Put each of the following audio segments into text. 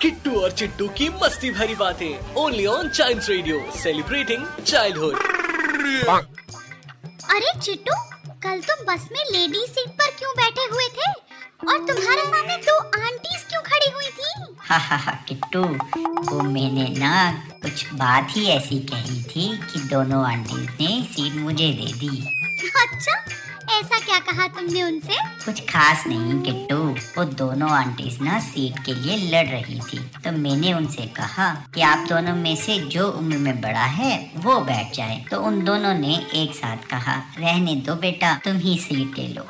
Kittu और चिट्टू की मस्ती भरी बातें only on child radio celebrating childhood अरे चिट्टू कल तुम बस में लेडी सीट पर क्यों बैठे हुए थे? और तुम्हारे सामने दो आंटीज क्यों खड़ी हुई थी? हा हा हा किट्टू वो मैंने ना कुछ बात ही ऐसी कही थी कि दोनों आंटीज ने सीट मुझे दे दी। अच्छा ऐसा क्या कहा तुमने उनसे? कुछ खास नहीं किट्टू वो दोनों आंटीज ना सीट के लिए लड़ रही थी। तो मैंने उनसे कहा कि आप दोनों में से जो उम्र में बड़ा है वो बैठ जाए। तो उन दोनों ने एक साथ कहा रहने दो बेटा तुम ही सीट ले लो।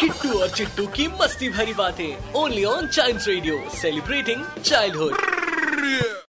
किट्टू और चिट्टू की मस्ती भरी बातें only on child radio celebrating childhood